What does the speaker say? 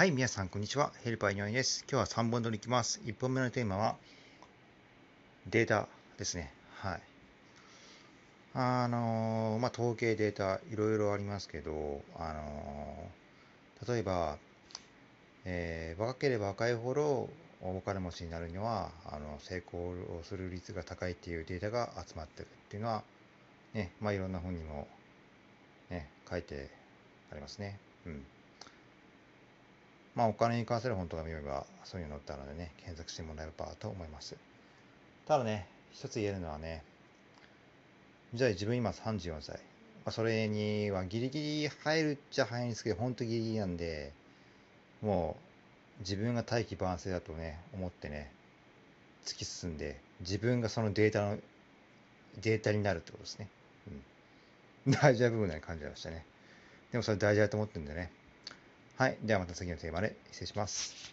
はい、皆さん、こんにちは。ヘルパー井上です。今日は3本撮りいきます。1本目のテーマは、データですね。はい。あのー、まあ、統計データ、いろいろありますけど、あのー、例えば、えー、若ければ若いほどお金持ちになるには、あの、成功をする率が高いっていうデータが集まってるっていうのは、ね、まあ、いろんな本にも、ね、書いてありますね。うん。まあ、お金に関する本とか見れば、そういうの載ったのでね、検索してもらえればと思います。ただね、一つ言えるのはね、じゃあ自分今34歳。まあ、それにはギリギリ入るっちゃ入るんですけど、本当ギリギリなんで、もう自分が大器晩成だとね、思ってね、突き進んで、自分がそのデータの、データになるってことですね。うん。大事な部分な感じましたね。でもそれ大事だと思ってるんでね。はい。ではまた次のテーマで失礼します。